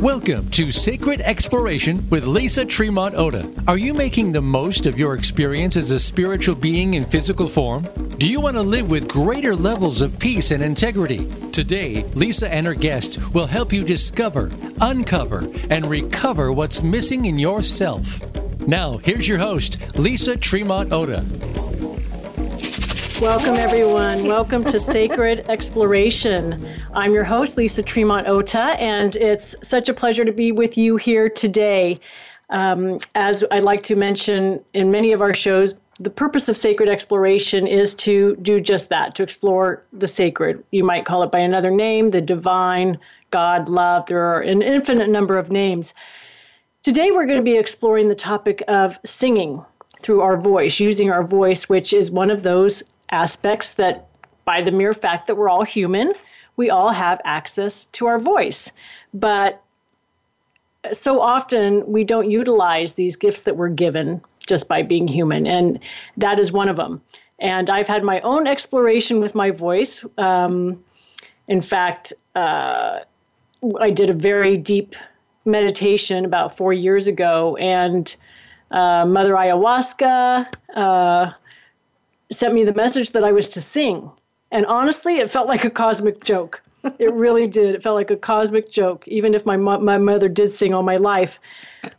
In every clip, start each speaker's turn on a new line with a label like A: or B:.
A: Welcome to Sacred Exploration with Lisa Tremont Ota. Are you making the most of your experience as a spiritual being in physical form? Do you want to live with greater levels of peace and integrity? Today, Lisa and her guests will help you discover, uncover, and recover what's missing in yourself. Now, here's your host, Lisa Tremont Ota.
B: Welcome, everyone. Welcome to Sacred Exploration. I'm your host, Lisa Tremont Ota, and it's such a pleasure to be with you here today. Um, as I'd like to mention in many of our shows, the purpose of sacred exploration is to do just that, to explore the sacred. You might call it by another name, the divine, God, love. There are an infinite number of names. Today, we're going to be exploring the topic of singing through our voice, using our voice, which is one of those aspects that, by the mere fact that we're all human, we all have access to our voice. But so often we don't utilize these gifts that we're given just by being human, and that is one of them. And I've had my own exploration with my voice. Um, in fact, uh, I did a very deep meditation about four years ago, and uh, Mother Ayahuasca, uh, sent me the message that I was to sing. And honestly, it felt like a cosmic joke. It really did. It felt like a cosmic joke, even if my, mo- my mother did sing all my life.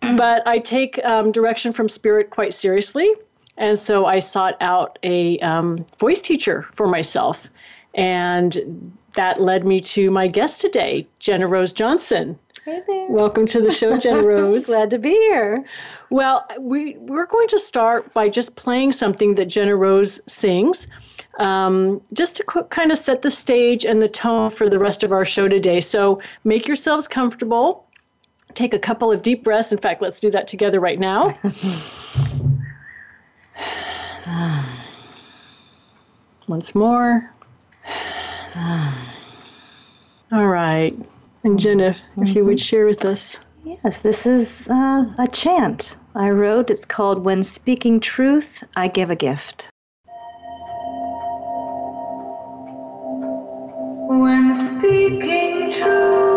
B: But I take um, direction from spirit quite seriously. And so I sought out a um, voice teacher for myself. And that led me to my guest today, Jenna Rose Johnson.
C: Hey there.
B: Welcome to the show, Jenna Rose.
C: Glad to be here.
B: Well, we, we're going to start by just playing something that Jenna Rose sings, um, just to qu- kind of set the stage and the tone for the rest of our show today. So make yourselves comfortable. Take a couple of deep breaths. In fact, let's do that together right now. Once more. All right. And Jenna, if you would share with us.
C: Yes, this is uh, a chant I wrote. It's called When Speaking Truth, I Give a Gift.
D: When speaking truth,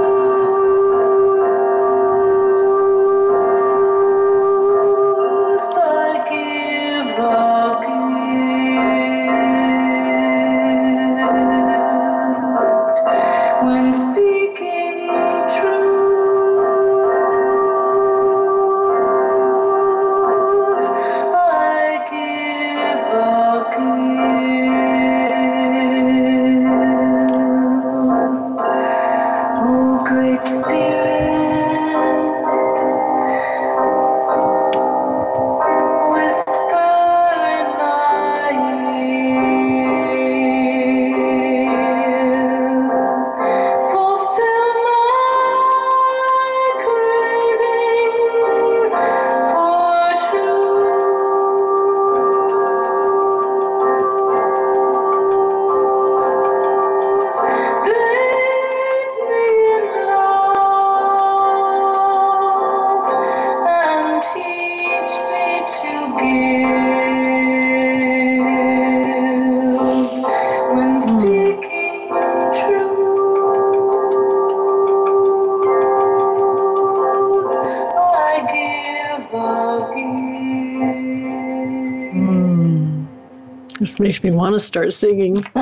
B: This makes me want to start singing.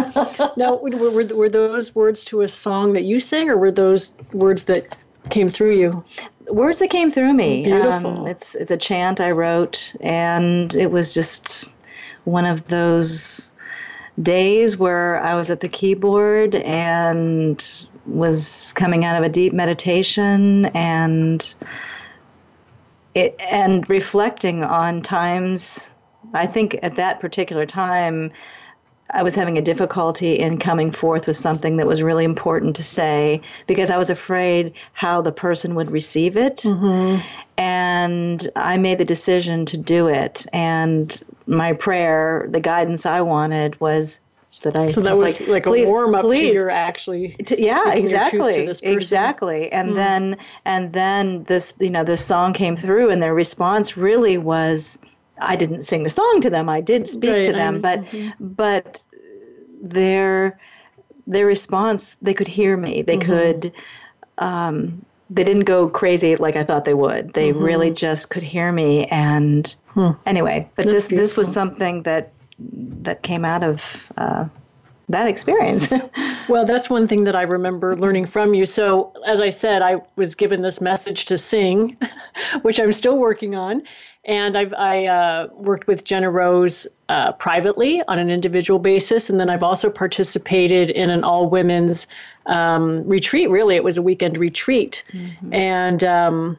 B: now, were, were, were those words to a song that you sang, or were those words that came through you?
C: Words that came through me.
B: Beautiful.
C: Um, it's it's a chant I wrote, and it was just one of those days where I was at the keyboard and was coming out of a deep meditation and it and reflecting on times I think at that particular time I was having a difficulty in coming forth with something that was really important to say because I was afraid how the person would receive it. Mm-hmm. And I made the decision to do it. And my prayer, the guidance I wanted was that I
B: So that was like,
C: please,
B: a warm up to your actually.
C: to- yeah
B: speaking your truth
C: exactly
B: to this.
C: Exactly and mm. then and then this you know this song came through and their response really was i didn't sing the song to them i did speak
B: Right,
C: to them
B: I'm-
C: but but their their response they could hear me they
B: Mm-hmm.
C: could um they didn't go crazy like I thought they would. They really just could hear me. And anyway, but this this was something that that came out of uh, that experience.
B: Well, that's one thing that I remember learning from you. So, as I said, I was given this message to sing, which I'm still working on. And I've I uh, worked with Jenna Rose uh, privately on an individual basis, and then I've also participated in an all women's um, retreat. Really, it was a weekend retreat, and um,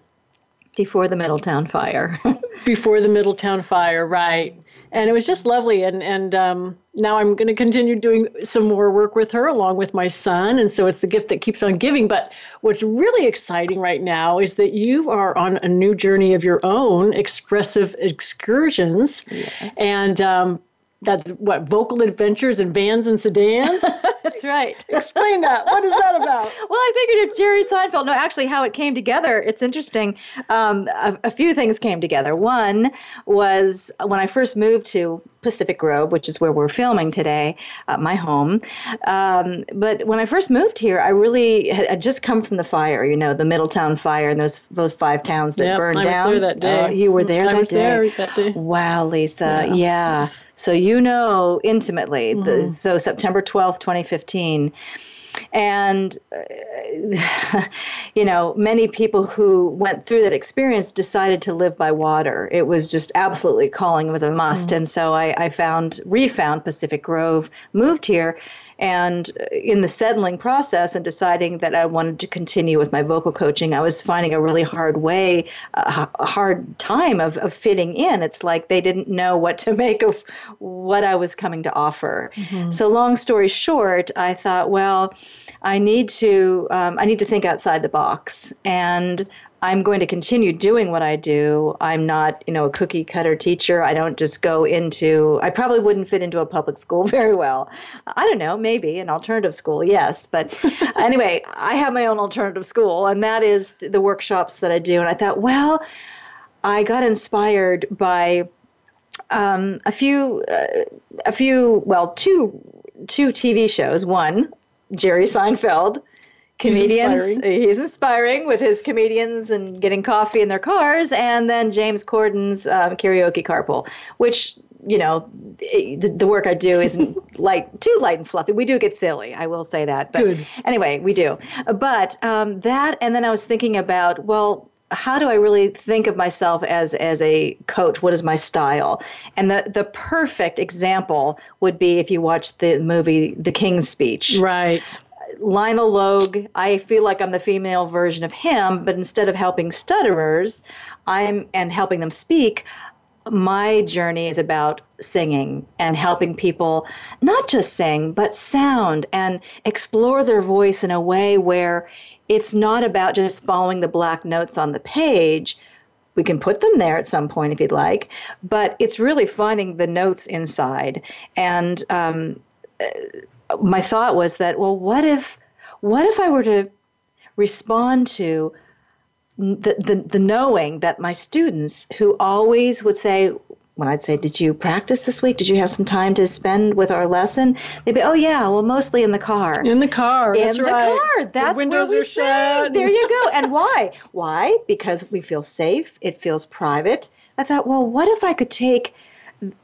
C: Before the Middletown fire.
B: before the Middletown fire, right? And it was just lovely. And and um, now I'm going to continue doing some more work with her along with my son. And so it's the gift that keeps on giving. But what's really exciting right now is that you are on a new journey of your own, expressive excursions, and um, that's what vocal adventures in vans and sedans.
C: That's right.
B: Explain that. What is that about?
C: Well, I figured if Jerry Seinfeld, no, actually, how it came together, it's interesting. Um, a, a few things came together. One was when I first moved to Pacific Grove, which is where we're filming today, uh, my home. Um, but when I first moved here, I really had, had just come from the fire, you know, the Middletown fire and those those five towns that
B: Yep,
C: burned
B: I was
C: down.
B: there that day.
C: Oh, you were there
B: I
C: that
B: was
C: day.
B: there that day.
C: Wow, Lisa. Yeah. So you know intimately.
B: Mm-hmm.
C: The, so September 12th, 2015. And, uh, you know, many people who went through that experience decided to live by water. It was just absolutely calling. It was a must.
B: Mm-hmm.
C: And so I, I found, refound Pacific Grove, moved here. And uh, in the settling process and deciding that I wanted to continue with my vocal coaching, I was finding a really hard way, a a hard time of, of fitting in. It's like they didn't know what to make of what I was coming to offer. Mm-hmm. So, long story short, I thought, well, I need to um, I need to think outside the box and. I'm going to continue doing what I do. I'm not, you know, a cookie cutter teacher. I don't just go into I probably wouldn't fit into a public school very well. I don't know, maybe an alternative school, yes. But anyway, I have my own alternative school, and that is the workshops that I do. And I thought, well, I got inspired by um, a few, uh, a few, well, two, two TV shows. One, Jerry Seinfeld, comedians.
B: inspiring.
C: He's inspiring with his comedians and getting coffee in their cars, and then James Corden's um, karaoke carpool, which you know, the, the work I do isn't light, too light and fluffy. We do get silly, I will say that. But
B: Good.
C: anyway, we do. But um, that, and then I was thinking about, well, how do I really think of myself as as a coach? What is my style? And the the perfect example would be if you watch the movie The King's Speech.
B: Right.
C: Lionel Logue, I feel like I'm the female version of him, but instead of helping stutterers, I'm and helping them speak, my journey is about singing and helping people not just sing, but sound and explore their voice in a way where it's not about just following the black notes on the page. We can put them there at some point if you'd like, but it's really finding the notes inside. And um, my thought was that, well, what if, what if I were to respond to the, the, the knowing that my students who always would say when I'd say, "Did you practice this week? Did you have some time to spend with our lesson?" They'd be, "Oh yeah, well mostly in the car."
B: In the car. That's
C: in the
B: right.
C: car. That's
B: the windows
C: where we
B: are shut.
C: There you go. And why? Why? Because we feel safe. It feels private. I thought, well, what if I could take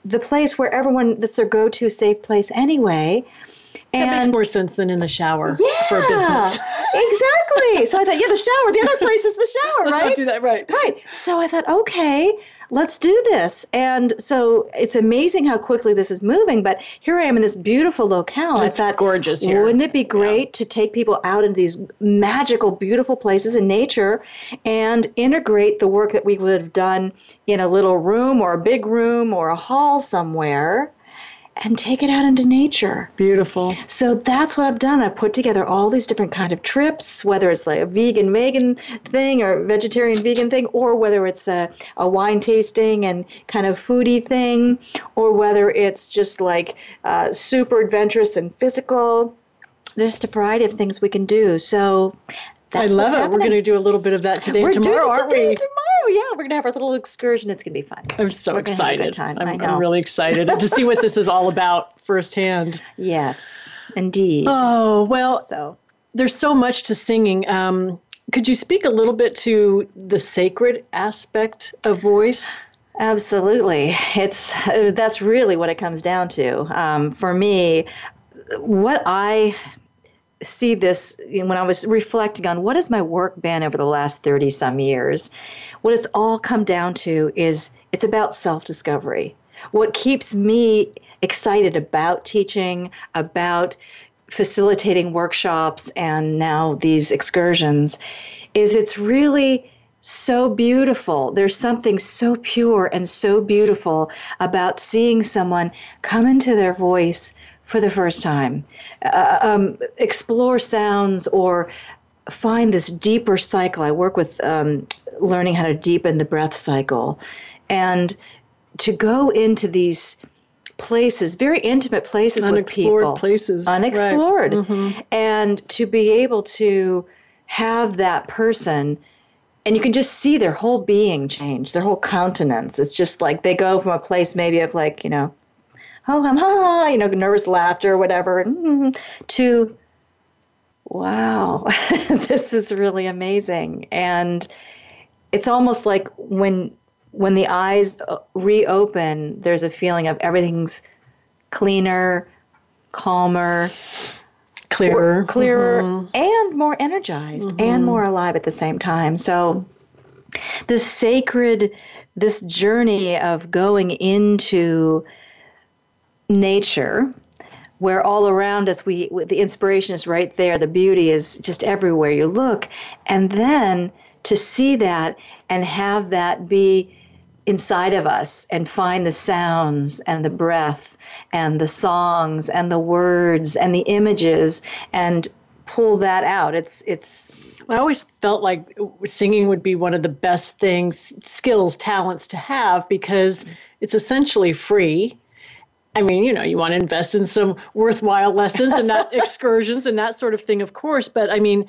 C: the place where everyone that's their go-to safe place anyway,
B: That
C: and
B: makes more sense than in the shower
C: yeah,
B: for a business.
C: exactly. So I thought, yeah, the shower. The other place is the shower,
B: Let's
C: right?
B: not do that. Right.
C: Right. So I thought, okay, let's do this. And so it's amazing how quickly this is moving. But here I am in this beautiful locale.
B: It's
C: I thought,
B: gorgeous here.
C: Wouldn't it be great to take people out into these magical, beautiful places in nature and integrate the work that we would have done in a little room or a big room or a hall somewhere? And take it out into nature.
B: Beautiful.
C: So that's what I've done. I've put together all these different kind of trips, whether it's like a vegan vegan thing or vegetarian vegan thing, or whether it's a, a wine tasting and kind of foodie thing, or whether it's just like uh, super adventurous and physical. There's just a variety of things we can do. So that's
B: I love it. We're going to do a little bit of that today
C: We're
B: and tomorrow, aren't we?
C: Tomorrow, yeah, we're gonna have our little excursion. It's gonna be fun.
B: I'm so
C: We're gonna have a
B: excited.
C: time.
B: I'm, I'm really excited to see what this is all about firsthand.
C: Yes, indeed.
B: Oh, well,
C: so
B: there's so much to singing. Um, could you speak a little bit to the sacred aspect of voice?
C: Absolutely. It's that's really what it comes down to. Um, for me, what I see this when I was reflecting on what has my work been over the last 30 some years, what it's all come down to is it's about self discovery. What keeps me excited about teaching, about facilitating workshops, and now these excursions is it's really so beautiful. There's something so pure and so beautiful about seeing someone come into their voice for the first time, uh, um, explore sounds or find this deeper cycle. I work with um, learning how to deepen the breath cycle. And to go into these places, very intimate places
B: unexplored
C: with people,
B: places,
C: unexplored,
B: right. mm-hmm.
C: and to be able to have that person and you can just see their whole being change, their whole countenance. It's just like they go from a place maybe of like, you know, oh, I'm ha, you know, nervous laughter or whatever, mm, to wow, this is really amazing. And it's almost like when when the eyes uh, reopen, there's a feeling of everything's cleaner, calmer,
B: clearer,
C: clearer, mm-hmm. and more energized mm-hmm. and more alive at the same time. So, this sacred, this journey of going into nature where all around us we the inspiration is right there the beauty is just everywhere you look. And then to see that and have that be inside of us and find the sounds and the breath and the songs and the words and the images and pull that out. It's it's
B: I always felt like singing would be one of the best things skills talents to have because it's essentially free I mean, you know, you want to invest in some worthwhile lessons and not excursions and that sort of thing, of course. But I mean,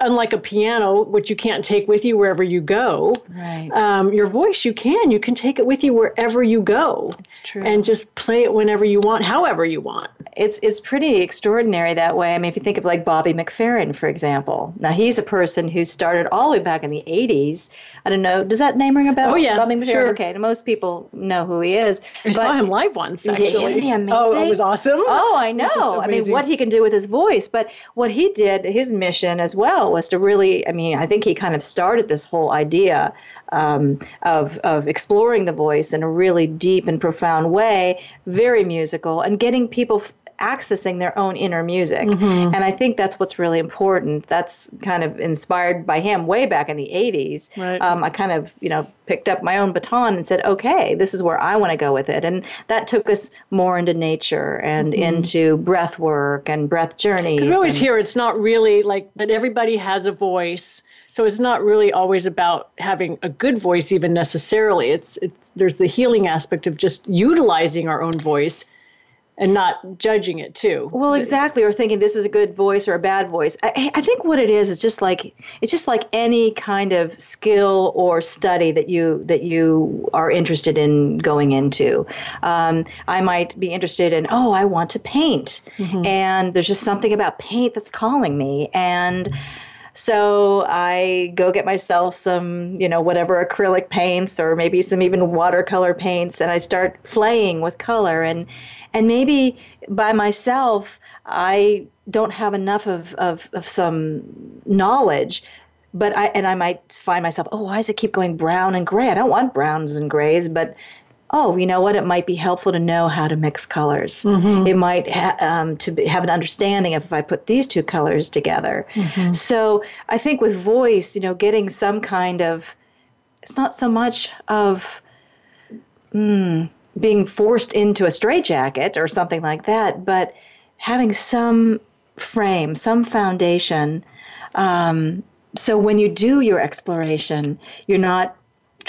B: unlike a piano, which you can't take with you wherever you go,
C: right?
B: Um, your voice, you can. You can take it with you wherever you go.
C: It's true.
B: And just play it whenever you want, however you want.
C: It's it's pretty extraordinary that way. I mean, if you think of like Bobby McFerrin, for example. Now he's a person who started all the way back in the '80s. I don't know. Does that name ring a bell?
B: Oh yeah,
C: Bobby McFerrin.
B: Sure.
C: Okay, most people know who he is.
B: I but, saw him live once. Actually,
C: isn't he amazing?
B: Oh, it was awesome.
C: Oh, I know. I mean, what he can do with his voice, but what he did, his mission as well was to really I mean, I think he kind of started this whole idea um, of, of exploring the voice in a really deep and profound way, very musical, and getting people accessing their own inner music.
B: Mm-hmm.
C: And I think that's what's really important. That's kind of inspired by him way back in the 80s.
B: Right.
C: Um, I kind of, you know, picked up my own baton and said, okay, this is where I want to go with it. And that took us more into nature and
B: Mm-hmm.
C: into breath work and breath journeys.
B: Because we always
C: and-
B: hear it's not really like that everybody has a voice. So it's not really always about having a good voice even necessarily. It's it's there's the healing aspect of just utilizing our own voice and not judging it too.
C: Well, exactly, or thinking this is a good voice or a bad voice. I, I think what it is is just like it's just like any kind of skill or study that you that you are interested in going into. Um, I might be interested in oh, I want to paint, and there's just something about paint that's calling me, and so I go get myself some, you know, whatever acrylic paints or maybe some even watercolor paints and I start playing with color and and maybe by myself I don't have enough of, of, of some knowledge but I and I might find myself, oh, why does it keep going brown and gray? I don't want browns and grays, but oh, you know what? It might be helpful to know how to mix colors. It might ha- um, to be, have an understanding of if I put these two colors together. So I think with voice, you know, getting some kind of it's not so much of mm, being forced into a straitjacket or something like that, but having some frame, some foundation. Um, so when you do your exploration, you're not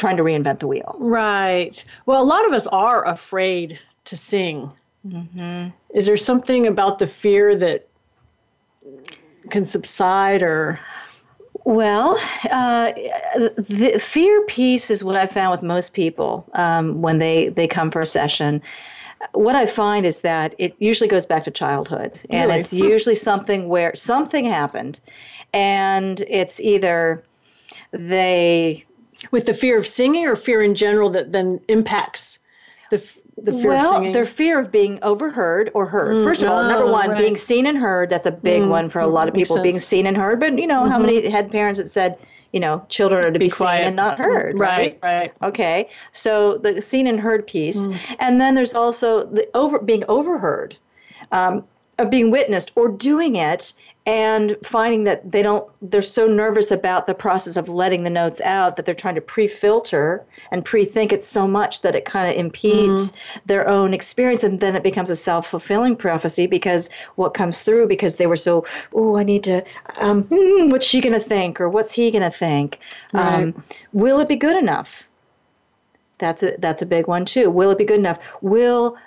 C: trying to reinvent the wheel.
B: Right. Well, a lot of us are afraid to sing. Is there something about the fear that can subside or
C: Well, uh, the fear piece is what I found with most people um, when they, they come for a session. what I find is that it usually goes back to childhood, and
B: Really?
C: it's usually something where something happened, and it's either they
B: With the fear of singing or fear in general that then impacts the, the fear of
C: well,
B: singing?
C: their fear of being overheard or heard.
B: Mm,
C: First of all, number one,
B: right.
C: being seen and heard. That's a big
B: Mm,
C: one for a lot of people. Being.
B: Mm-hmm.
C: seen and heard. But you know, how many had parents that said, you know, children are to be, seen
B: quiet.
C: and not heard,
B: Right, right.
C: Okay, so the seen and heard piece,
B: Mm.
C: and then there's also the over being overheard, um, of being witnessed or doing it and finding that they don't. They're so nervous about the process of letting the notes out that they're trying to pre-filter and pre-think it so much that it kind of impedes their own experience, and then it becomes a self-fulfilling prophecy because what comes through because they were so, oh, I need to. Um, hmm, what's she gonna think or what's he gonna think? Um, will it be good enough? That's a that's a big one too. Will it be good enough? Will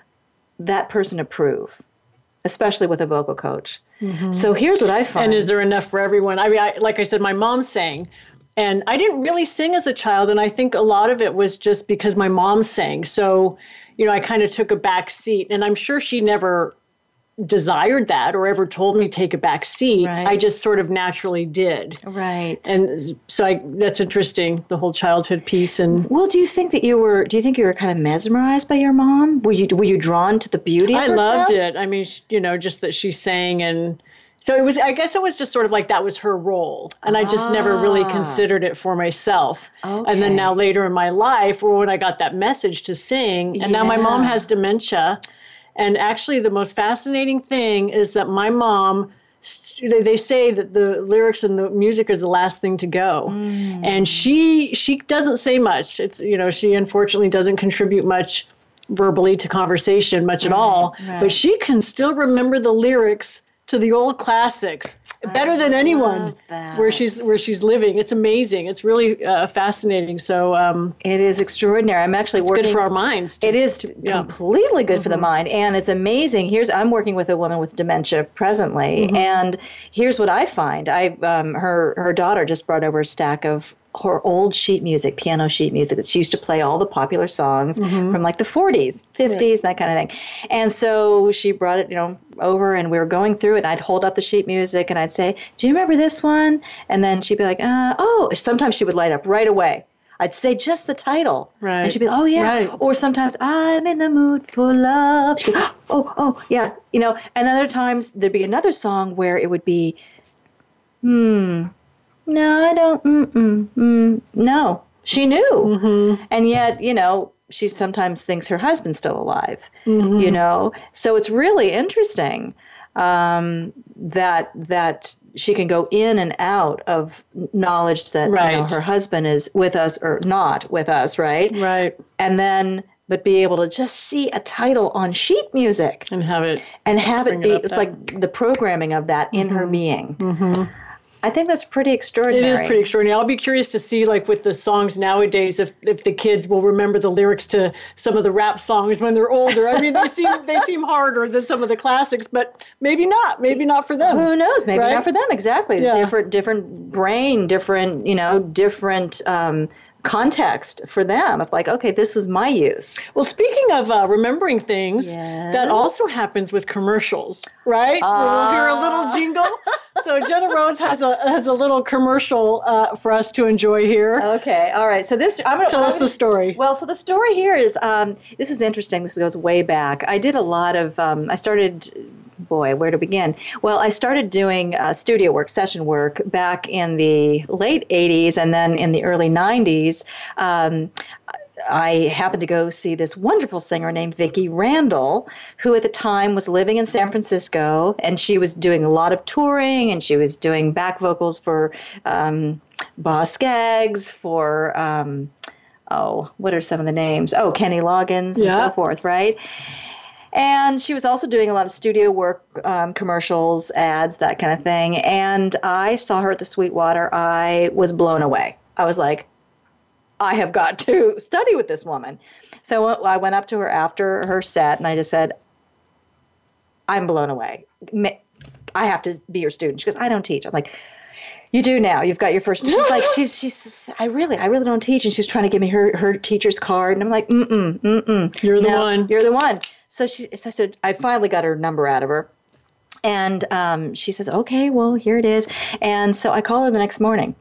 C: that person approve? Especially with a vocal coach. Mm-hmm. So here's what I find.
B: And is there enough for everyone? I mean, I, like I said, my mom sang, and I didn't really sing as a child, and I think a lot of it was just because my mom sang. So, you know, I kind of took a back seat, and I'm sure she never desired that or ever told me to take a back seat.
C: Right.
B: I just sort of naturally did.
C: right?
B: And so I, that's interesting, the whole childhood piece. And
C: well, do you think that you were? Do you think you were kind of mesmerized by your mom? Were you were you drawn to the beauty? Of
B: I loved
C: sound?
B: it. I mean, you know, just that she sang and so it was I guess it was just sort of like that was her role and I just never really
C: Ah.
B: considered it for myself. And then now later in my life or when I got that message to sing and now my mom has dementia and actually the most fascinating thing is that my mom they- say that the lyrics and the music is the last thing to go
C: Mm.
B: and she she doesn't say much it's you know she unfortunately doesn't contribute much verbally to conversation much at all
C: right.
B: but she can still remember the lyrics to the old classics better than anyone
C: that.
B: where she's where she's living it's amazing it's really uh, fascinating so um,
C: It is extraordinary. I'm actually
B: it's
C: working
B: good for our minds to-
C: It is
B: to- yeah. Mm-hmm.
C: completely good for the mind, and it's amazing. Here's I'm working with a woman with dementia presently,
B: Mm-hmm.
C: and here's what I find. I um, her her daughter just brought over a stack of her old sheet music, piano sheet music that she used to play all the popular songs
B: Mm-hmm.
C: from like the 40s, 50s, that kind of thing. And so she brought it, you know, over, and we were going through it. And I'd hold up the sheet music, and I'd say, "Do you remember this one?" And then she'd be like, uh, "Oh." Sometimes she would light up right away. I'd say just the title,
B: Right.
C: and she'd be, like, "Oh yeah,"
B: Right.
C: or sometimes I'm in the mood for love. She goes, oh, oh, yeah, you know. And other times there'd be another song where it would be, hmm, no, I don't, mm, mm, no. She knew,
B: Mm-hmm.
C: and yet, you know, she sometimes thinks her husband's still alive.
B: Mm-hmm.
C: You know, so it's really interesting um, that that she can go in and out of knowledge that you know, her husband is with us or not with us, right?
B: right
C: and then but be able to just see a title on sheet music
B: and have it
C: and have it
B: Bring it
C: be it's
B: that-
C: like the programming of that in her being i think that's pretty extraordinary It
B: is pretty extraordinary. I'll be curious to see, like with the songs nowadays, if if the kids will remember the lyrics to some of the rap songs when they're older. I mean, they seem they seem harder than some of the classics, but maybe not. Maybe not for them.
C: who knows maybe
B: Right?
C: not for them exactly
B: Yeah.
C: different different brain different you know different um, context for them of like okay this was my youth
B: Well, speaking of uh, remembering things,
C: Yes.
B: that also happens with commercials, right? Where we'll hear a little
C: Ah.
B: jingle. so Jenna Rose has a has a little commercial uh, for us to enjoy here.
C: okay all right so this i'm gonna
B: Tell
C: I'm
B: us
C: gonna-
B: the story.
C: Well, so the story here is um, this is interesting. This goes way back. I did a lot of. Um, I started. Boy, where to begin? Well, I started doing uh, studio work, session work back in the late 80s and then in the early 90s. Um, I happened to go see this wonderful singer named Vicki Randle, who at the time was living in San Francisco, and she was doing a lot of touring, and she was doing back vocals for um, Boz Scaggs, for um, oh, what are some of the names? Oh, Kenny Loggins and
B: Yeah.
C: so forth, right? And she was also doing a lot of studio work, um, commercials, ads, that kind of thing. And I saw her at the Sweetwater. I was blown away. I was like, I have got to study with this woman. So I went up to her after her set and I just said, I'm blown away. I have to be your student. She goes, I don't teach. I'm like, you do now. You've got your first. She's like, she's she's. I really, I really don't teach, and she's trying to give me her her teacher's card, and I'm like, mm mm mm mm.
B: You're the
C: No,
B: one.
C: You're the one. so she, so I said, I finally got her number out of her. And um, she says, okay, well, here it is. And so I call her the next morning.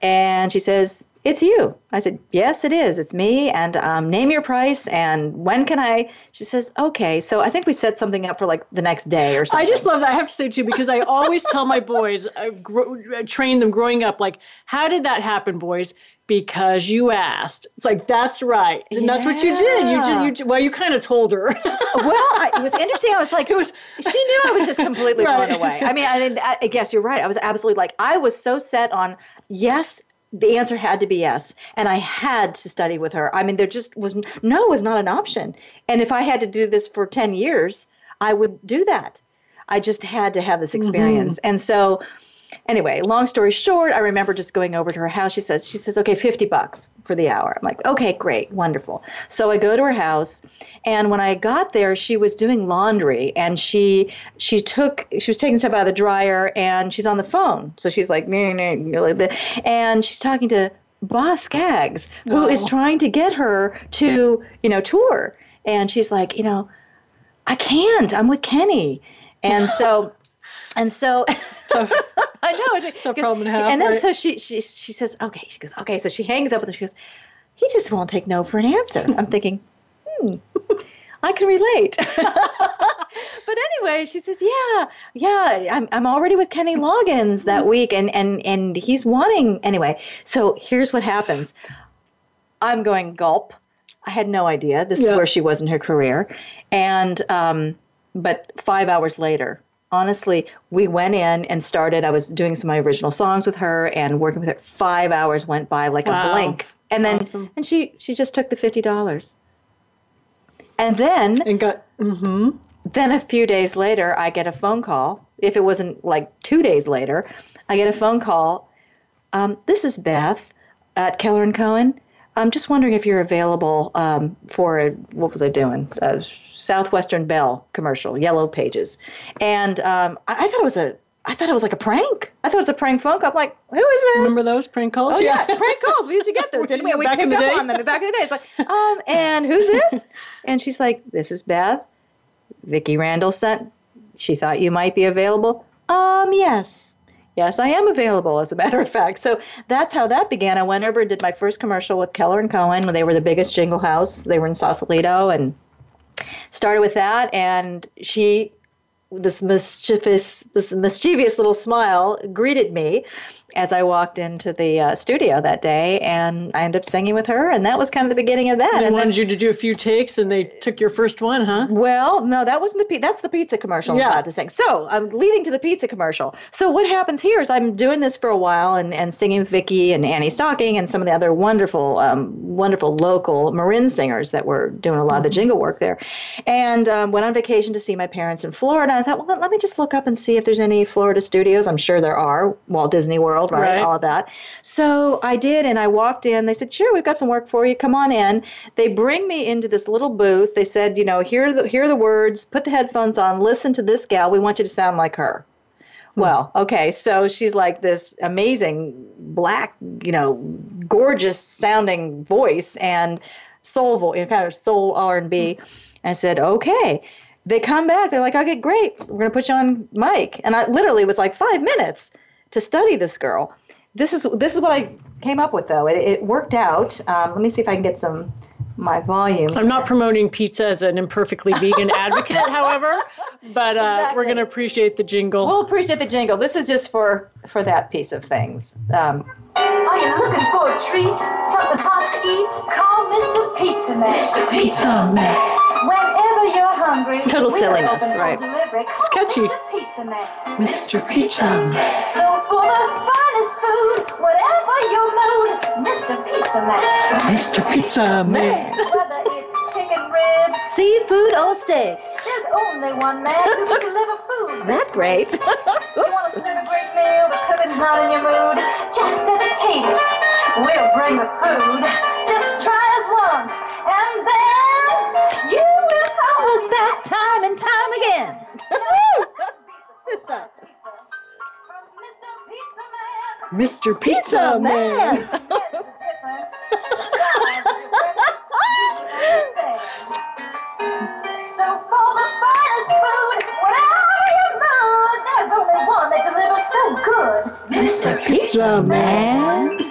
C: And she says, it's you. I said, yes, it is. It's me. And um, name your price. And when can I? She says, okay. So I think we set something up for like the next day or something.
B: I just love that. I have to say too because I always tell my boys, I gro- trained them growing up, like, how did that happen, boys? Because you asked. It's like that's right, and that's what you did. You just, you well, you kind of told her.
C: well, I, it was interesting. I was like, it was. She knew I was just completely
B: Right.
C: blown away. I mean, I, I, I guess you're right. I was absolutely like, I was so set on yes. The answer had to be yes, and I had to study with her. I mean, there just was no was not an option. And if I had to do this for ten years, I would do that. I just had to have this mm-hmm. experience. And so, anyway, long story short, I remember just going over to her house. She says, she says, okay, 50 bucks for the hour. I'm like, okay, great, wonderful. So I go to her house, and when I got there, she was doing laundry, and she she took she was taking stuff out of the dryer, and she's on the phone. So she's like, and she's talking to Boz Scaggs, who is
B: Oh.
C: trying to get her to you know tour, and she's like, you know, I can't. I'm with Kenny, and so. And so
B: Tough.
C: I know it's
B: a problem and a half,
C: And then
B: right?
C: so she she she says, okay. She goes, okay. So she hangs up with him. She goes, he just won't take no for an answer. I'm thinking, hmm, I can relate. but anyway, she says, yeah, yeah. I'm I'm already with Kenny Loggins that week, and and and he's wanting anyway. So here's what happens. I'm going gulp. I had no idea. This is where she was in her career, and um, but five hours later, honestly, we went in and started. I was doing some of my original songs with her and working with her. Five hours went by like
B: Wow.
C: a blink, and then
B: Awesome.
C: and she she just took the fifty dollars. And then
B: and got. Mm-hmm.
C: then a few days later, I get a phone call. If it wasn't like two days later, I get a phone call. Um, this is Beth at Keller and Cohen. I'm just wondering if you're available um, for a, what was I doing? A Southwestern Bell commercial, Yellow Pages, and um, I, I thought it was a. I thought it was like a prank. I thought it was a prank phone call. I'm like, who is this?
B: Remember those prank calls?
C: Oh yeah, prank calls. We used to get those, didn't we? We
B: Back
C: picked up
B: day?
C: on them back in the day. It's like, um, and who's this? And she's like, this is Beth. Vicki Randle sent. She thought you might be available. Um, yes. Yes, I am available, as a matter of fact. So that's how that began. I went over and did my first commercial with Keller and Cohen when they were the biggest jingle house. They were in Sausalito and started with that. And she this mischievous this mischievous little smile greeted me as I walked into the uh, studio that day, and I ended up singing with her, and that was kind of the beginning of that.
B: They
C: and
B: wanted
C: then,
B: you to do a few takes, and they took your first one, huh?
C: well, no, that wasn't the that's the pizza commercial
B: Yeah.
C: I'm about to sing. So I'm leading to the pizza commercial. So what happens here is I'm doing this for a while and, and singing with Vicki and Annie Stocking and some of the other wonderful, um, wonderful local Marin singers that were doing a lot of the jingle work there. And um, went on vacation to see my parents in Florida. I thought, well, let, let me just look up and see if there's any Florida studios. I'm sure there are. Walt Disney World, right?
B: Right.
C: All of that. So I did, and I walked in. They said, "Sure, we've got some work for you. Come on in." They bring me into this little booth. They said, "You know, here are the here are the words. Put the headphones on. Listen to this gal. We want you to sound like her." Hmm. Well, okay, so she's like this amazing black, you know, gorgeous sounding voice and soul voice, you know, kind of soul R and B. Hmm. I said, okay. They come back. They're like, okay, great. We're gonna put you on mic. And I literally was like five minutes to study this girl. This is this is what I came up with though. It, it worked out. Um, let me see if I can get some my volume.
B: I'm not promoting pizza as an imperfectly vegan advocate, however, but uh,
C: Exactly.
B: we're going to appreciate the jingle.
C: We'll appreciate the jingle. This is just for for that piece of things. Um,
D: Are you looking for a treat? Something hot to eat? Call Mr. Pizza Man. Mr. Pizza Man. Whenever you're hungry,
C: Total silliness, right.
D: Delivery. Call
B: catchy.
D: Mr. Pizza Man.
B: Mr. Pizza Man.
D: So for the finest food, whatever your mood, Mr. Pizza Man.
B: Mr. Pizza Man.
D: Whether it's chicken ribs,
C: seafood or steak.
D: there's only one man who can deliver food.
C: That's great.
D: You want to serve a great meal, but cooking's not in your mood? Just set the table. We'll bring the food. Just try
B: Mr. Pizza, Pizza
C: Man.
D: Man. so for the finest food, whatever your mood, there's only one that delivers so good, Mr. Pizza, Man.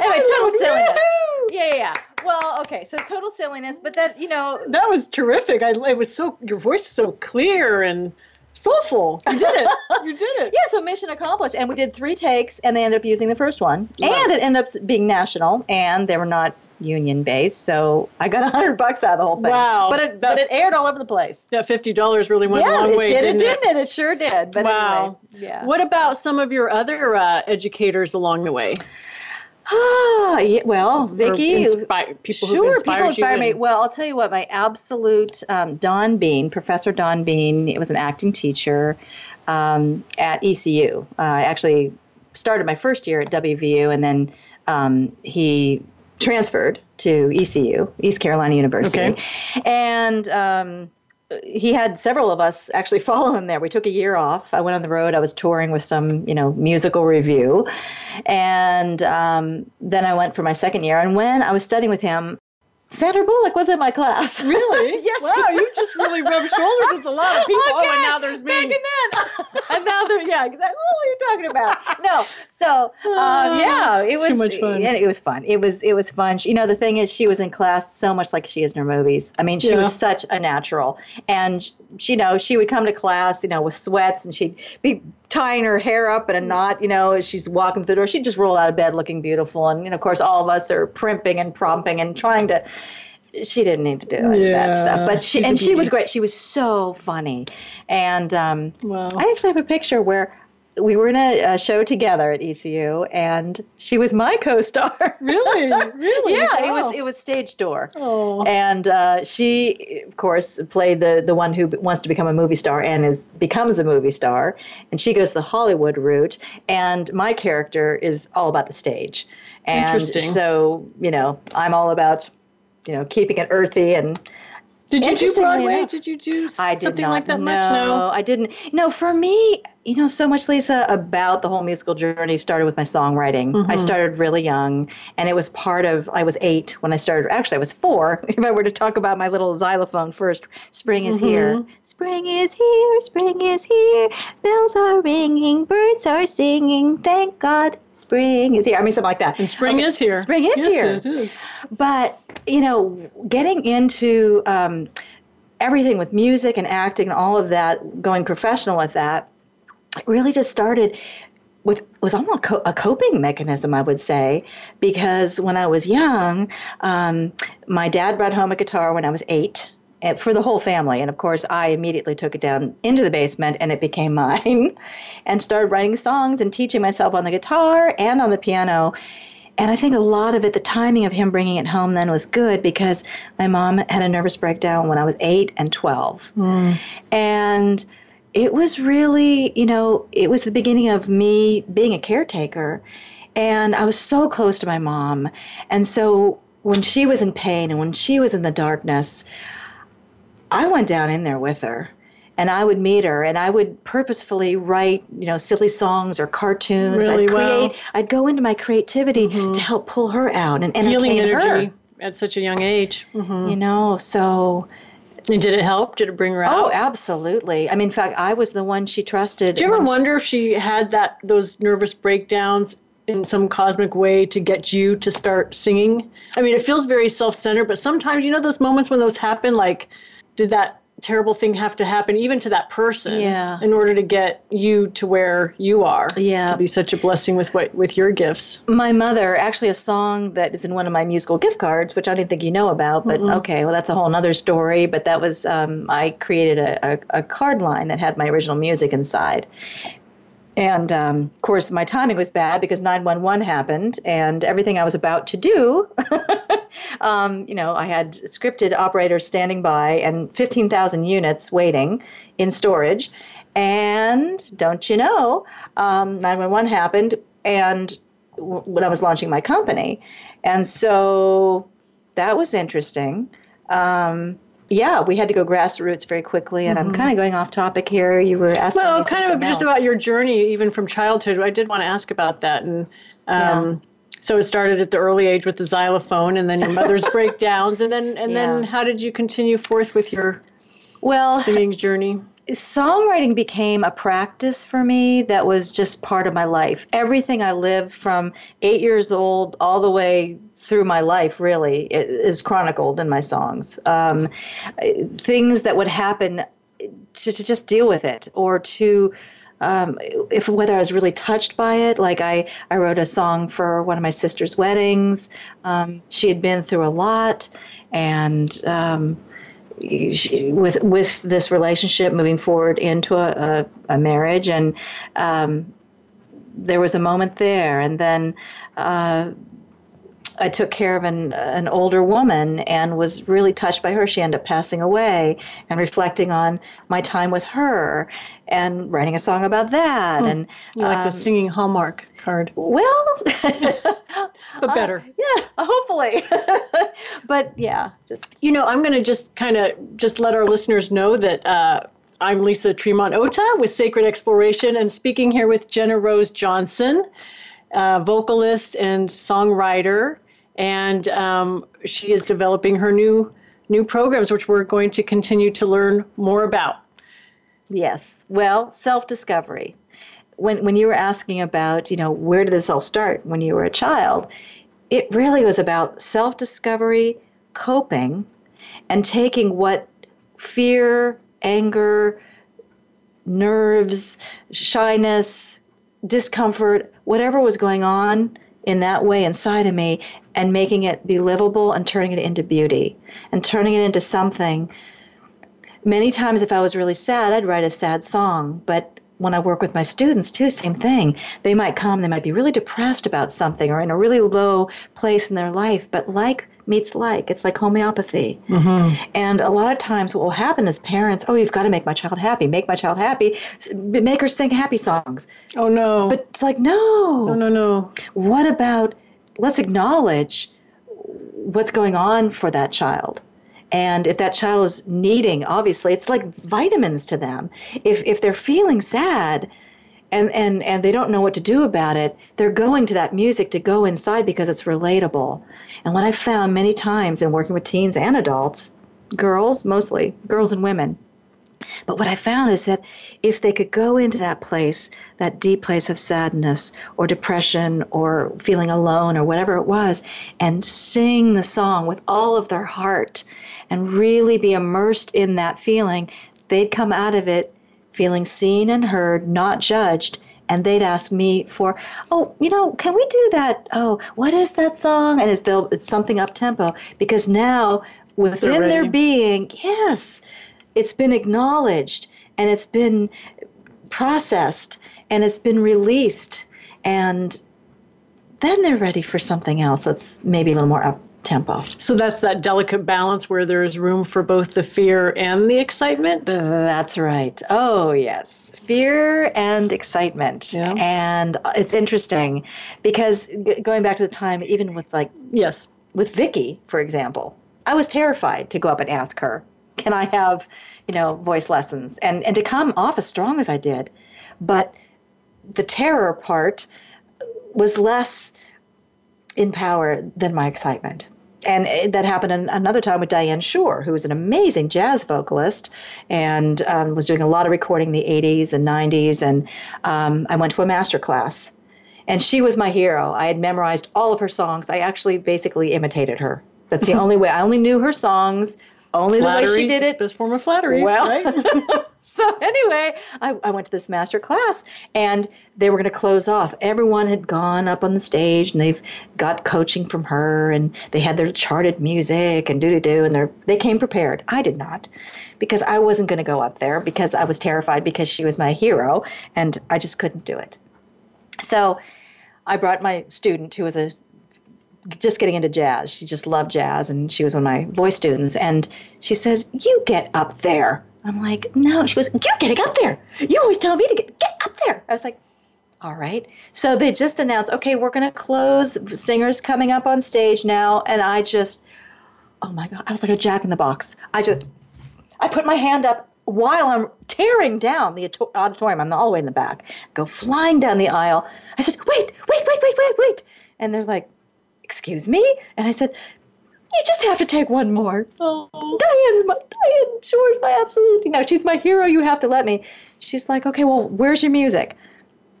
C: Anyway, total silliness. Yeah, yeah. Well, okay, so total silliness, but that you know
B: that was terrific. I it was so your voice is so clear and soulful. You did it. You did it.
C: yeah. So mission accomplished, and we did three takes, and they ended up using the first one,
B: Right.
C: and it ended up being national, and they were not union based, so I got a hundred bucks out of the whole thing.
B: Wow.
C: But it but it aired all over the place.
B: That fifty dollars really went a long
C: it
B: way,
C: did.
B: didn't
C: it
B: it?
C: didn't it? It sure did. But
B: Wow.
C: anyway, yeah.
B: What about some of your other uh, educators along the way?
C: Ah, yeah, well, Vicki.
B: inspi- people who
C: Sure, people inspire me.
B: and-
C: Well, I'll tell you what, my absolute um, Don Bean, Professor Don Bean, it was an acting teacher um, at ECU. Uh, I actually started my first year at WVU, and then um, he transferred to ECU, East Carolina University.
B: Okay.
C: And um, he had several of us actually follow him there. We took a year off. I went on the road. I was touring with some, you know, musical review, and um, then I went for my second year. And when I was studying with him, Sandra Bullock was in my class.
B: Really?
C: yes.
B: Wow, you just really rubbed shoulders with a lot of people. Oh, and
C: Okay,
B: now there's me.
C: Back and then, and now there, yeah, exactly. What are you talking about? No, so um, yeah, it was too
B: much fun.
C: and it was fun. It was it was fun. She, you know, the thing is, she was in class so much like she is in her movies. I mean, she
B: Yeah.
C: was such a natural, and she, you know, she would come to class, you know, with sweats, and she'd be tying her hair up in a knot, you know, as she's walking through the door. She'd just rolled out of bed looking beautiful, and you know, of course, all of us are primping and promping and trying to she didn't need to do any of that stuff. But she and she was great. She was so funny, and um,
B: Wow.
C: I actually have a picture where we were in a, a show together at ECU, and she was my co-star.
B: Really? Really?
C: yeah, it was it was stage door.
B: Oh.
C: And uh, she, of course, played the the one who wants to become a movie star and is becomes a movie star. And she goes the Hollywood route. And my character is all about the stage. And
B: Interesting.
C: so, you know, I'm all about, you know, keeping it earthy and
B: Did you do Broadway?
C: enough,
B: Did you do s-
C: I did
B: something like that
C: no,
B: much? No.
C: I didn't. No, for me, you know, so much, Lisa, about the whole musical journey started with my songwriting. I
B: Mm-hmm.
C: started really young, and it was part of. I was eight when I started. Actually, I was four. If I were to talk about my little xylophone first, spring is here.
B: Mm-hmm.
C: Spring is here. Spring is here. Bells are ringing. Birds are singing. Thank God, spring is here. I mean, something like that.
B: And spring is here.
C: Spring is
B: yes,
C: here
B: It is.
C: but you know getting into um, everything with music and acting and all of that going professional with that really just started with was almost co- a coping mechanism i would say because when i was young um, my dad brought home a guitar when i was eight eh, for the whole family. And of course i immediately took it down into the basement and it became mine and started writing songs and teaching myself on the guitar and on the piano. And I think a lot of it, the timing of him bringing it home then was good because my mom had a nervous breakdown when I was eight and 12. And it was really, you know, it was the beginning of me being a caretaker. And I was so close to my mom. And so when she was in pain and when she was in the darkness, I went down in there with her and I would meet her and I would purposefully write, you know, silly songs or cartoons.
B: Really?
C: I'd create.
B: Mm-hmm.
C: I'd go into my creativity to help pull her out and
B: Healing
C: entertain
B: energy
C: her.
B: at such a young age. hmm
C: You know, so
B: And did it help? Did it bring her
C: oh,
B: out?
C: oh, absolutely. I mean, in fact, I was the one she trusted.
B: Do you ever wonder if she had that those nervous breakdowns in some cosmic way to get you to start singing? I mean, it feels very self-centered, but sometimes you know those moments when those happen. Like, did that terrible thing have to happen even to that person?
C: Yeah.
B: In order to get you to where you are.
C: Yeah.
B: To be such a blessing with what with your gifts.
C: my mother actually a song that is in one of my musical gift cards which i didn't think you know about but okay well that's a whole nother story but that was um, i created a, a, a card line that had my original music inside and um, of course my timing was bad because 911 happened and everything i was about to do um, you know i had scripted operators standing by and 15000 units waiting in storage and don't you know um, 911 happened and w- when I was launching my company. And so that was interesting. Um, yeah, we had to go grassroots very quickly, and I'm kind of going off topic here. You were asking
B: Well, kind of
C: something
B: just about your journey, even from childhood. I did want to ask about that, and um, so it started at the early age with the xylophone, and then your mother's breakdowns, and then and then how did you continue forth with your
C: well,
B: singing journey?
C: songwriting became a practice for me that was just part of my life. Everything I lived from eight years old all the way through my life really is chronicled in my songs. Um, things that would happen to, to just deal with it or to um, if whether I was really touched by it. Like I, I wrote a song for one of my sister's weddings. Um, she had been through a lot, and um, she, with with this relationship moving forward into a, a, a marriage, and um, there was a moment there, and then. Uh, I took care of an an older woman and was really touched by her. She ended up passing away, and reflecting on my time with her, and writing a song about that. And
B: you like um, the singing Hallmark card?
C: Well,
B: but better.
C: Uh, yeah, hopefully. but yeah, just
B: you know, I'm going to just kind of just let our listeners know that. Uh, I'm Lisa Tremont Ota with Sacred Exploration and speaking here with Jenna Rose Johnson, uh, vocalist and songwriter and um, she is developing her new new programs, which we're going to continue to learn more about.
C: Yes. Well, self discovery. When when you were asking about, you know, where did this all start when you were a child, it really was about self discovery, coping, and taking what fear, anger, nerves, shyness, discomfort, whatever was going on in that way inside of me and making it be livable and turning it into beauty and turning it into something. Many times, if I was really sad, I'd write a sad song, but when I work with my students too, same thing. They might come, they might be really depressed about something or in a really low place in their life, but like meets like. It's like homeopathy. Mm-hmm. And a lot of times, what will happen is parents, oh, you've got to make my child happy, make my child happy, make her sing happy songs.
B: Oh, no.
C: But it's like, no.
B: No, no, no.
C: What about, let's acknowledge what's going on for that child. And if that child is needing, obviously, it's like vitamins to them. If, if they're feeling sad, and, and, and they don't know what to do about it, they're going to that music to go inside because it's relatable. And what I've found many times in working with teens and adults, girls mostly, girls and women, but what I found is that if they could go into that place, that deep place of sadness or depression or feeling alone or whatever it was, and sing the song with all of their heart and really be immersed in that feeling, they'd come out of it feeling seen and heard, not judged. And they'd ask me for, oh, you know, can we do that? Oh, what is that song? And it's, it's something up tempo because now within their being, yes, it's been acknowledged and it's been processed and it's been released. And then they're ready for something else that's maybe a little more up tempo.
B: So that's that delicate balance where there's room for both the fear and the excitement?
C: That's right. Oh, yes. Fear and excitement. Yeah. And it's interesting because going back to the time, even with like,
B: yes,
C: with Vicki, for example, I was terrified to go up and ask her, can I have, you know, voice lessons? And, and to come off as strong as I did. But the terror part was less in power than my excitement and that happened another time with Diane Schuur, who was an amazing jazz vocalist and um, was doing a lot of recording in the 80s and 90s. And um, I went to a master class, and she was my hero. I had memorized all of her songs. I actually basically imitated her. That's the only way. I only knew her songs, only
B: flattery,
C: the way she did it.
B: Best form of flattery.
C: Well,
B: right?
C: so anyway, I, I went to this master class, and they were going to close off. Everyone had gone up on the stage and they've got coaching from her and they had their charted music and do do do and they they came prepared. I did not because I wasn't going to go up there because I was terrified because she was my hero and I just couldn't do it. So I brought my student who was a just getting into jazz. She just loved jazz and she was one of my voice students and she says, "You get up there." I'm like, "No." She goes, "You're getting up there. You always tell me to get get up there." I was like, all right. So they just announced, okay, we're going to close. Singers coming up on stage now. And I just, oh my God, I was like a jack in the box. I just, I put my hand up while I'm tearing down the auditorium. I'm all the way in the back. Go flying down the aisle. I said, wait, wait, wait, wait, wait, wait. And they're like, excuse me? And I said, you just have to take one more.
B: Oh.
C: Diane's my Diane Schuur's my absolute you know, she's my hero, you have to let me. She's like, Okay, well, where's your music?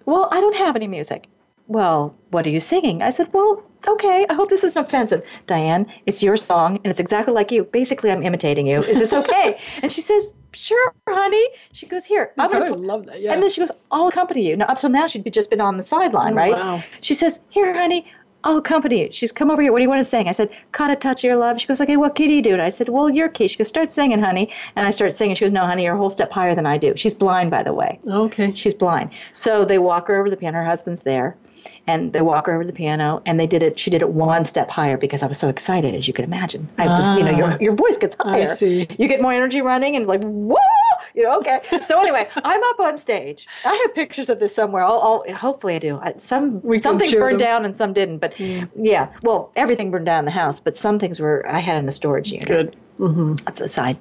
C: Well, I don't have any music. Well, what are you singing? I said, Well, okay, I hope this isn't offensive. Diane, it's your song and it's exactly like you. Basically I'm imitating you. Is this okay? and she says, Sure, honey. She goes, Here, I'm gonna
B: love that. Yeah.
C: and then she goes, I'll accompany you. Now, up till now, she'd be just been on the sideline,
B: Oh,
C: right?
B: wow.
C: She says, Here, honey, I'll accompany you. She's come over here. What do you want to sing? I said, Caught a touch of your love. She goes, Okay, what key do you do? And I said, Well, your key. She goes, Start singing, honey. And I start singing. She goes, No, honey, you're a whole step higher than I do. She's blind, by the way.
B: okay.
C: She's blind. So they walk her over to the piano. Her husband's there. And they walk her over to the piano, and they did it. She did it one step higher because I was so excited, as you can imagine. I was, you know, your your voice gets higher I
B: see.
C: You get more energy running, and like, whoa, you know. Okay. So anyway, I'm up on stage. I have pictures of this somewhere. I'll, I'll hopefully I do. I, some
B: We can
C: some things burned
B: them.
C: down and some didn't. But yeah, well, everything burned down in the house, but some things were I had in a storage unit.
B: Good. Mm-hmm.
C: That's a side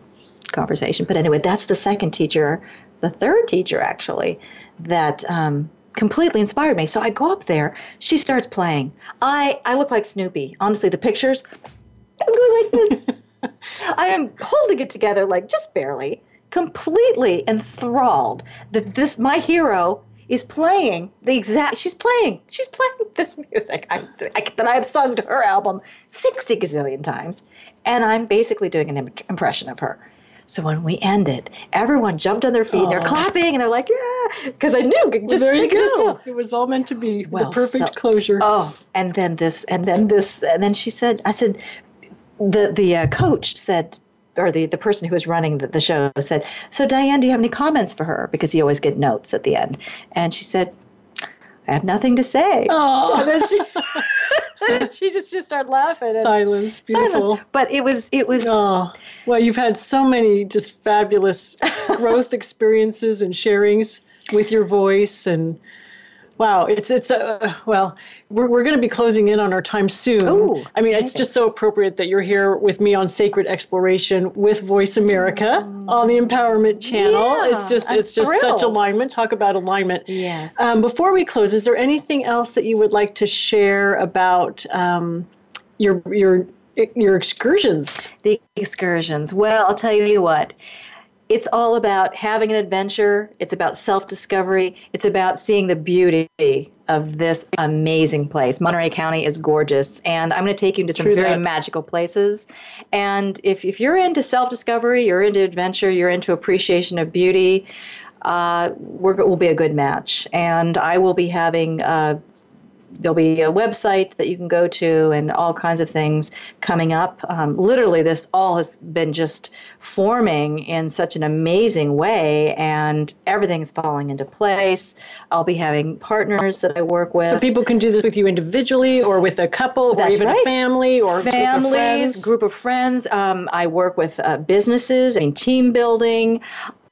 C: conversation. But anyway, that's the second teacher, the third teacher actually, that um, completely inspired me. So I go up there. She starts playing. I I look like Snoopy. Honestly, the pictures, I'm going like this. I am holding it together like just barely, completely enthralled that this my hero is playing the exact. She's playing. She's playing this music I, I, that I have sung to her album sixty gazillion times, and I'm basically doing an im- impression of her. So when we ended, everyone jumped on their feet. They're clapping and they're like, "Yeah!" Because I knew just
B: there
C: they
B: you go. It was all meant to be
C: Well,
B: the perfect
C: so-
B: closure.
C: Oh, and then this, and then this, and then she said, I said, the the uh, coach said, or the the person who was running the, the show said, so Diane, do you have any comments for her? Because you always get notes at the end, and she said, I have nothing to say.
B: Oh.
C: She, just just started laughing. and-
B: Silence. Beautiful.
C: silence. But it was it was.
B: Oh, well, you've had so many just fabulous growth experiences and sharings with your voice, and wow, it's it's uh, well, we're we're going to be closing in on our time soon.
C: Ooh,
B: I mean, it's just so appropriate that you're here with me on Sacred Exploration with Voice America on the Empowerment Channel.
C: Yeah,
B: it's just
C: I'm
B: it's just such alignment. Talk about alignment.
C: Yes.
B: Um, before we close, is there anything else that you would like to share about um, your your your excursions?
C: the excursions. Well, I'll tell you what. It's all about having an adventure. It's about self discovery. It's about seeing the beauty of this amazing place. Monterey County is gorgeous, and I'm going to take you into some
B: True
C: very
B: that.
C: magical places. And if, if you're into self discovery, you're into adventure, you're into appreciation of beauty, uh, we're, we'll be a good match. And I will be having uh, there'll be a website that you can go to and all kinds of things coming up. Um, literally, this all has been just forming in such an amazing way, and everything's falling into place. I'll be having partners that I work with.
B: So people can do this with you individually or with a couple or even
C: right.
B: a family or a group of
C: families,
B: friends.
C: group of friends. Um, I work with uh, businesses. I mean, team building.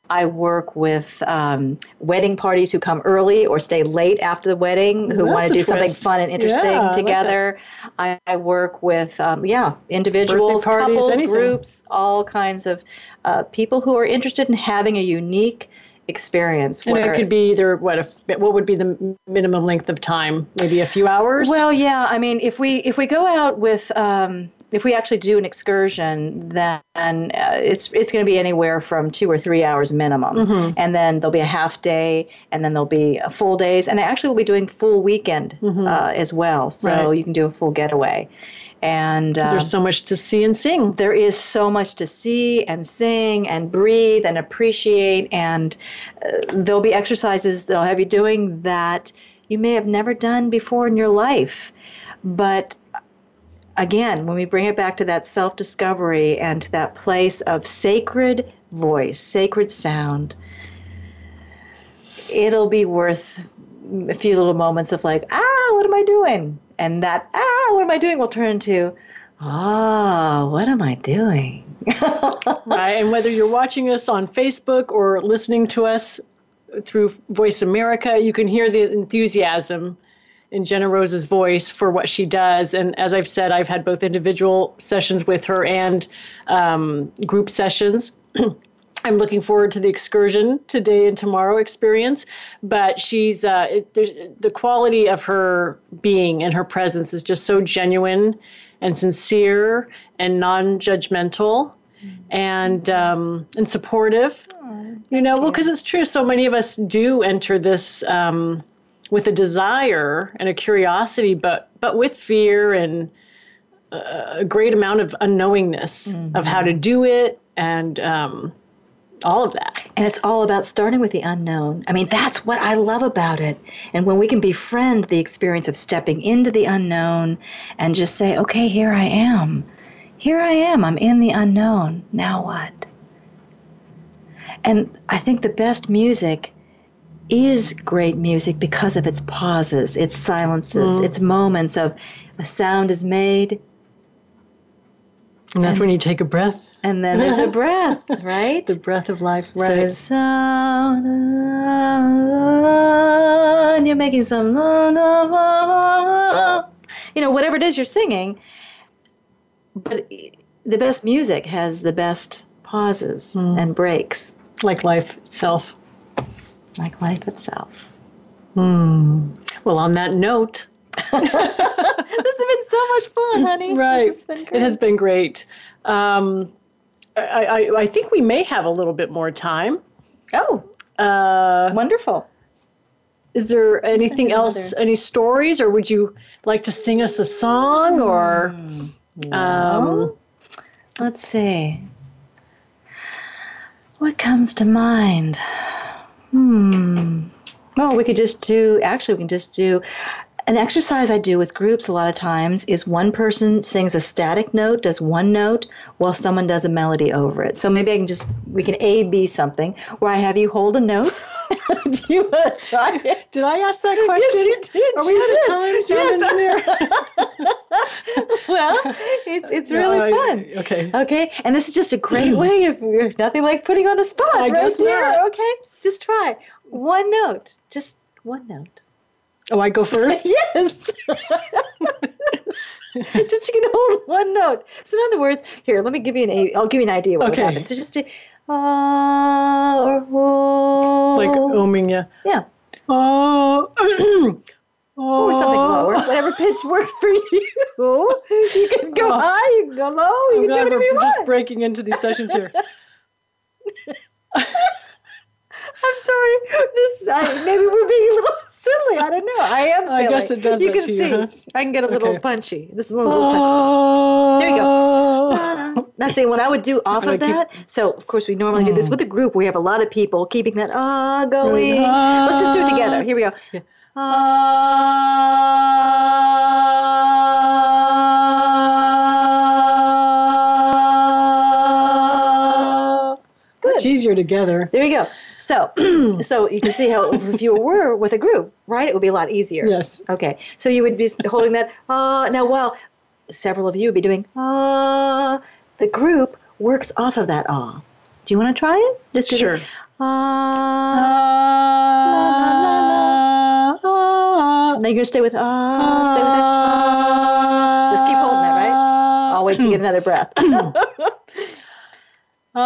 C: I work with um, wedding parties who come early or stay late after the wedding, who want to do something fun and interesting
B: Yeah,
C: together. I, I work with, um, yeah, individuals,
B: parties,
C: couples,
B: anything.
C: groups, all kinds of uh, people who are interested in having a unique experience.
B: and it could be either what if what would be the minimum length of time? Maybe a few hours.
C: Well, yeah. I mean, if we if we go out with um, if we actually do an excursion, then uh, it's it's going to be anywhere from two or three hours minimum,
B: Mm-hmm.
C: and then there'll be a half day, and then there'll be a full days, and actually we'll be doing full weekend uh, as well. So
B: Mm-hmm. Right.
C: you can do a full getaway, and uh,
B: There's so much to see and sing.
C: there is so much to see and sing and breathe and appreciate and uh, there'll be exercises that I'll have you doing that you may have never done before in your life but again when we bring it back to that self-discovery and to that place of sacred voice sacred sound it'll be worth a few little moments of like ah what am i doing and that ah what am i doing will turn into ah what am i doing
B: right? And whether you're watching us on Facebook or listening to us through Voice America, you can hear the enthusiasm in Jenna Rose's voice for what she does. And as I've said, I've had both individual sessions with her and um, group sessions. I'm looking forward to the excursion today and tomorrow experience. But she's uh, it, the quality of her being and her presence is just so genuine and sincere and non-judgmental and um, and supportive. you know, well, because it's true. So many of us do enter this um, with a desire and a curiosity, but but with fear and a great amount of unknowingness of how to do it and um, all of that.
C: And it's all about starting with the unknown. I mean, that's what I love about it. And when we can befriend the experience of stepping into the unknown and just say, okay, here I am. Here I am. I'm in the unknown. Now what? And I think the best music is great music because of its pauses, its silences, mm-hmm. its moments of a sound is made
B: And that's when you take a breath,
C: and then there's a breath, right?
B: the breath of life.
C: right? So sound, and you're making some, you know, whatever it is you're singing. But the best music has the best pauses mm-hmm. and breaks,
B: like life itself.
C: Like life itself.
B: Well, on that note,
C: this has been so much fun, honey.
B: right,
C: has
B: it has been great. Um, I, I, I think we may have a little bit more time.
C: Oh,
B: Uh,
C: wonderful.
B: is there anything
C: another.
B: else, any stories, or would you like to sing us a song? Or um,
C: Let's see. What comes to mind? Hmm. Well, we could just do, actually, we can just do an exercise I do with groups a lot of times is one person sings a static note, does one note, while someone does a melody over it. So maybe I can just, we can A, B something, where I have you hold a note. do you want to try it?
B: did I ask that question?
C: Yes, you did.
B: Are we out
C: did.
B: of time, sound engineer?
C: well, it, it's really
B: No, I-
C: fun.
B: Okay.
C: Okay, and this is just a great way if you're nothing like putting on the spot
B: I
C: right
B: guess
C: here.
B: not.
C: Okay, just try one note, just one note.
B: Oh, I go first.
C: yes. just you can hold one note. So in other words, here, let me give you an. i I'll give you an idea what
B: Okay.
C: would happen. So just do, ah or oh,
B: Like oming ya.
C: yeah,
B: Oh.
C: or something lower, whatever pitch works for you. You can go
B: Oh.
C: high, you can go low, you
B: I'm
C: can do whatever
B: we're just breaking into these sessions here.
C: I'm sorry. This I, maybe we're being a little silly. I don't know. I am silly.
B: I guess it does
C: You can
B: you,
C: see.
B: huh?
C: I can get a little
B: Okay.
C: punchy. This is a little. punchy.
B: Oh.
C: There you go. Now, see, what I would do off of that. So, of course, we normally do this with a group. We have a lot of people keeping that ah going. Let's just do it together. Here we go. Ah.
B: Much easier together.
C: There you go. So, so you can see how if you were with a group, right, it would be a lot easier.
B: Yes.
C: Okay. So you would be holding that. Uh, now, while several of you would be doing uh, the group works off of that ah. Do you want to try it? Just do
B: Sure.
C: ah. Now you're gonna stay with ah. Stay with it. Ah. Just keep holding it, right? I'll wait to get another breath.
B: Oh,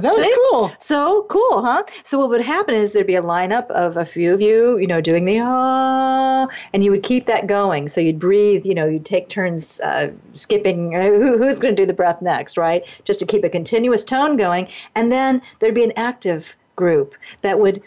B: that was
C: See?
B: cool.
C: So cool, huh? So what would happen is there'd be a lineup of a few of you, you know, doing the ah, and you would keep that going. So you'd breathe, you know, you'd take turns uh, skipping. Uh, who, who's going to do the breath next, right? Just to keep a continuous tone going, and then there'd be an active group that would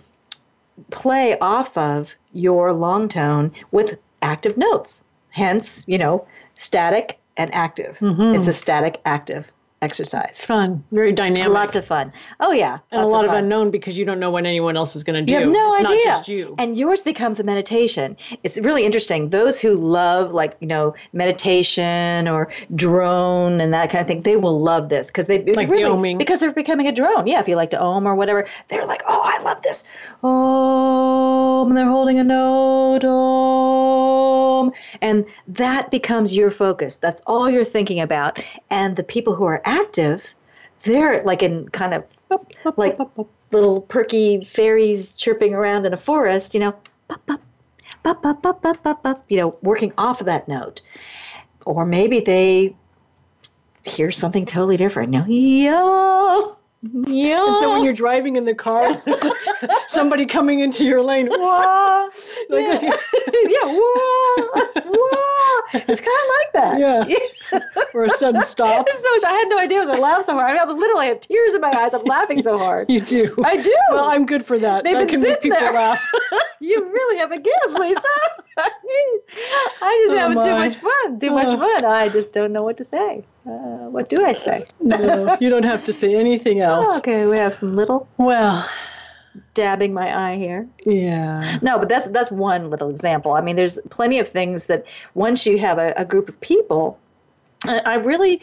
C: play off of your long tone with active notes. Hence, you know, static and active. Mm-hmm. It's a static active exercise.
B: Fun. Very dynamic.
C: Lots of fun. Oh yeah,
B: and a lot of,
C: fun.
B: unknown because you don't know what anyone else is going to do.
C: You have no
B: it's
C: idea.
B: not just you.
C: And yours becomes a meditation. It's really interesting. Those who love, like, you know, meditation or drone and that kind of thing, they will love this because they
B: Like
C: really,
B: oming.
C: because they're becoming a drone. Yeah, if you like to ohm or whatever, they're like, oh, I love this. Om, and they're holding a note. Om, and that becomes your focus. That's all you're thinking about. And the people who are active, they're like in kind of like little perky fairies chirping around in a forest, you know, pop, pop, pop, pop, pop, pop, pop, you know, working off of that note. Or maybe they hear something totally different. You know, yo, Yeah.
B: And so when you're driving in the car, somebody coming into your lane. Whoa! Like,
C: yeah, yeah whoa, whoa. It's kind of like that.
B: Yeah. or a sudden stop.
C: So much. I had no idea I was going to laugh so hard. I mean, I literally have tears in my eyes. I'm laughing so hard.
B: You do.
C: I do.
B: Well, I'm good for that.
C: They've
B: I can make people
C: there.
B: laugh.
C: you really have a gift, Lisa. I just
B: Oh,
C: having too much fun. Too much
B: Oh.
C: fun. I just don't know what to say. Uh, what do I say?
B: no, you don't have to say anything else.
C: okay, we have some little
B: Well,
C: dabbing my eye here.
B: yeah.
C: No, but that's that's one little example. I mean, there's plenty of things that once you have a, a group of people, I, I really,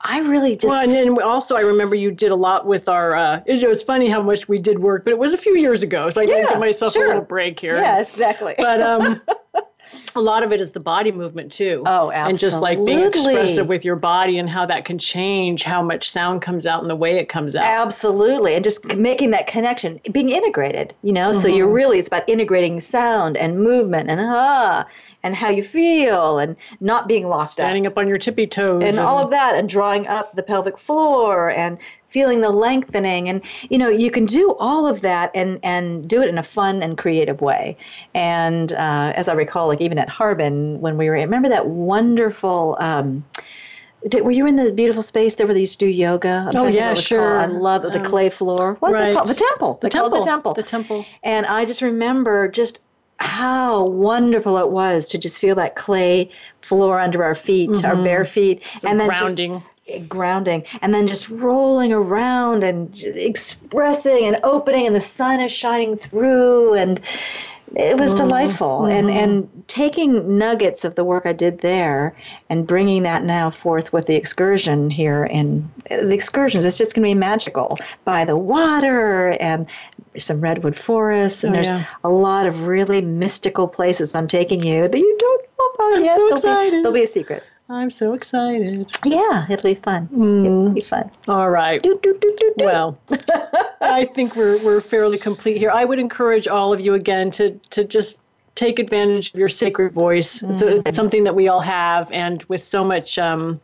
C: I really just
B: Well, and then also I remember you did a lot with our. Uh, it was funny how much we did work, but it was a few years ago, so I
C: Yeah,
B: give myself
C: sure.
B: a little break here.
C: yeah, exactly.
B: But um, a lot of it is the body movement too.
C: Oh,
B: And just like being expressive with your body and how that can change how much sound comes out and the way it comes out.
C: Absolutely. And just making that connection, being integrated, you know? So you're really, it's about integrating sound and movement and ah, and how you feel and not being lost.
B: Standing up on your tippy toes.
C: and all of that and drawing up the pelvic floor and feeling the lengthening and you know you can do all of that and and do it in a fun and creative way and uh, as i recall like even at harbin when we were remember that wonderful um, did, were you in the beautiful space there where they used to do yoga? I'm
B: Oh,
C: trying to think
B: yeah, sure.
C: called. I love the
B: Um,
C: clay floor. What
B: right.
C: they call the temple?
B: the
C: They call it
B: temple.
C: the temple.
B: The temple.
C: And I just remember just how wonderful it was to just feel that clay floor under our feet, our bare feet, and then
B: grounding.
C: just grounding, and then just rolling around and expressing and opening, and the sun is shining through, and it was mm-hmm. delightful. And mm-hmm. and taking nuggets of the work I did there and bringing that now forth with the excursion here, and the excursions, it's just going to be magical by the water and some redwood forests, and
B: Oh,
C: there's
B: yeah.
C: a lot of really mystical places I'm taking you that you don't know about
B: I'm
C: yet.
B: so
C: They'll be-
B: excited.
C: they'll be a secret.
B: I'm so excited.
C: Yeah, it'll be fun. It'll be fun.
B: All right.
C: Do, do, do.
B: Well, I think we're we're fairly complete here. I would encourage all of you again to to just take advantage of your sacred voice. It's, a, it's something that we all have, and with so much um,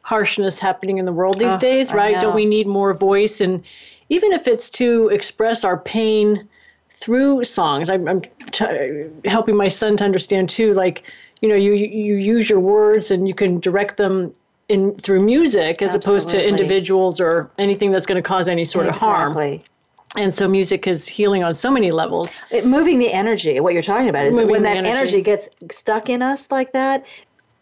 B: harshness happening in the world these
C: Oh,
B: days, right? Don't we need more voice? And even if it's to express our pain through songs, I'm, I'm t- helping my son to understand too. Like, you know, you you use your words and you can direct them in through music as opposed to individuals or anything that's going to cause any sort of harm.
C: Exactly.
B: And so music is healing on so many levels.
C: It, moving the energy, what you're talking about is
B: Moving
C: when that
B: energy.
C: energy. gets stuck in us like that,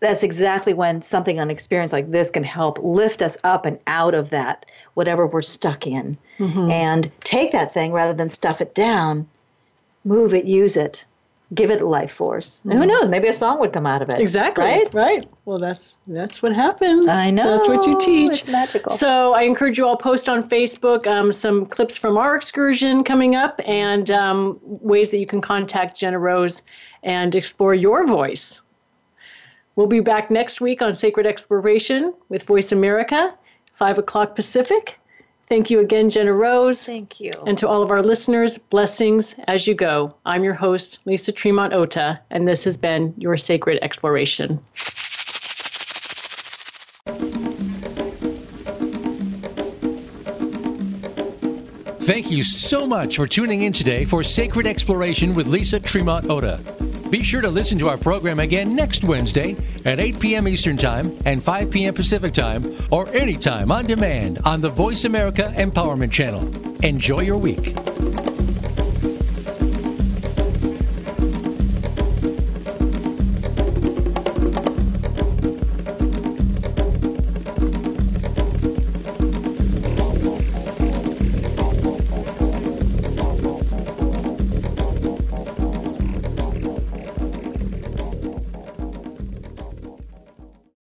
C: that's exactly when something on experience like this can help lift us up and out of that, whatever we're stuck in.
B: Mm-hmm.
C: And take that thing rather than stuff it down, move it, use it, give it life force. And who knows, maybe a song would come out of it.
B: Mm-hmm. Exactly.
C: Right?
B: Right. Well, that's that's what happens.
C: I know.
B: That's what you teach.
C: It's magical.
B: So I encourage you all post on Facebook um, some clips from our excursion coming up and um, ways that you can contact Jenna Rose and explore your voice. We'll be back next week on Sacred Exploration with Voice America, five o'clock Pacific. Thank you again, Jenna Rose.
C: Thank you.
B: And to all of our listeners, blessings as you go. I'm your host, Lisa Tremont Ota, and this has been your Sacred Exploration.
A: Thank you so much for tuning in today for Sacred Exploration with Lisa Tremont Ota. Be sure to listen to our program again next Wednesday at 8 p.m. Eastern Time and 5 p.m. Pacific Time or anytime on demand on the Voice America Empowerment Channel. Enjoy your week.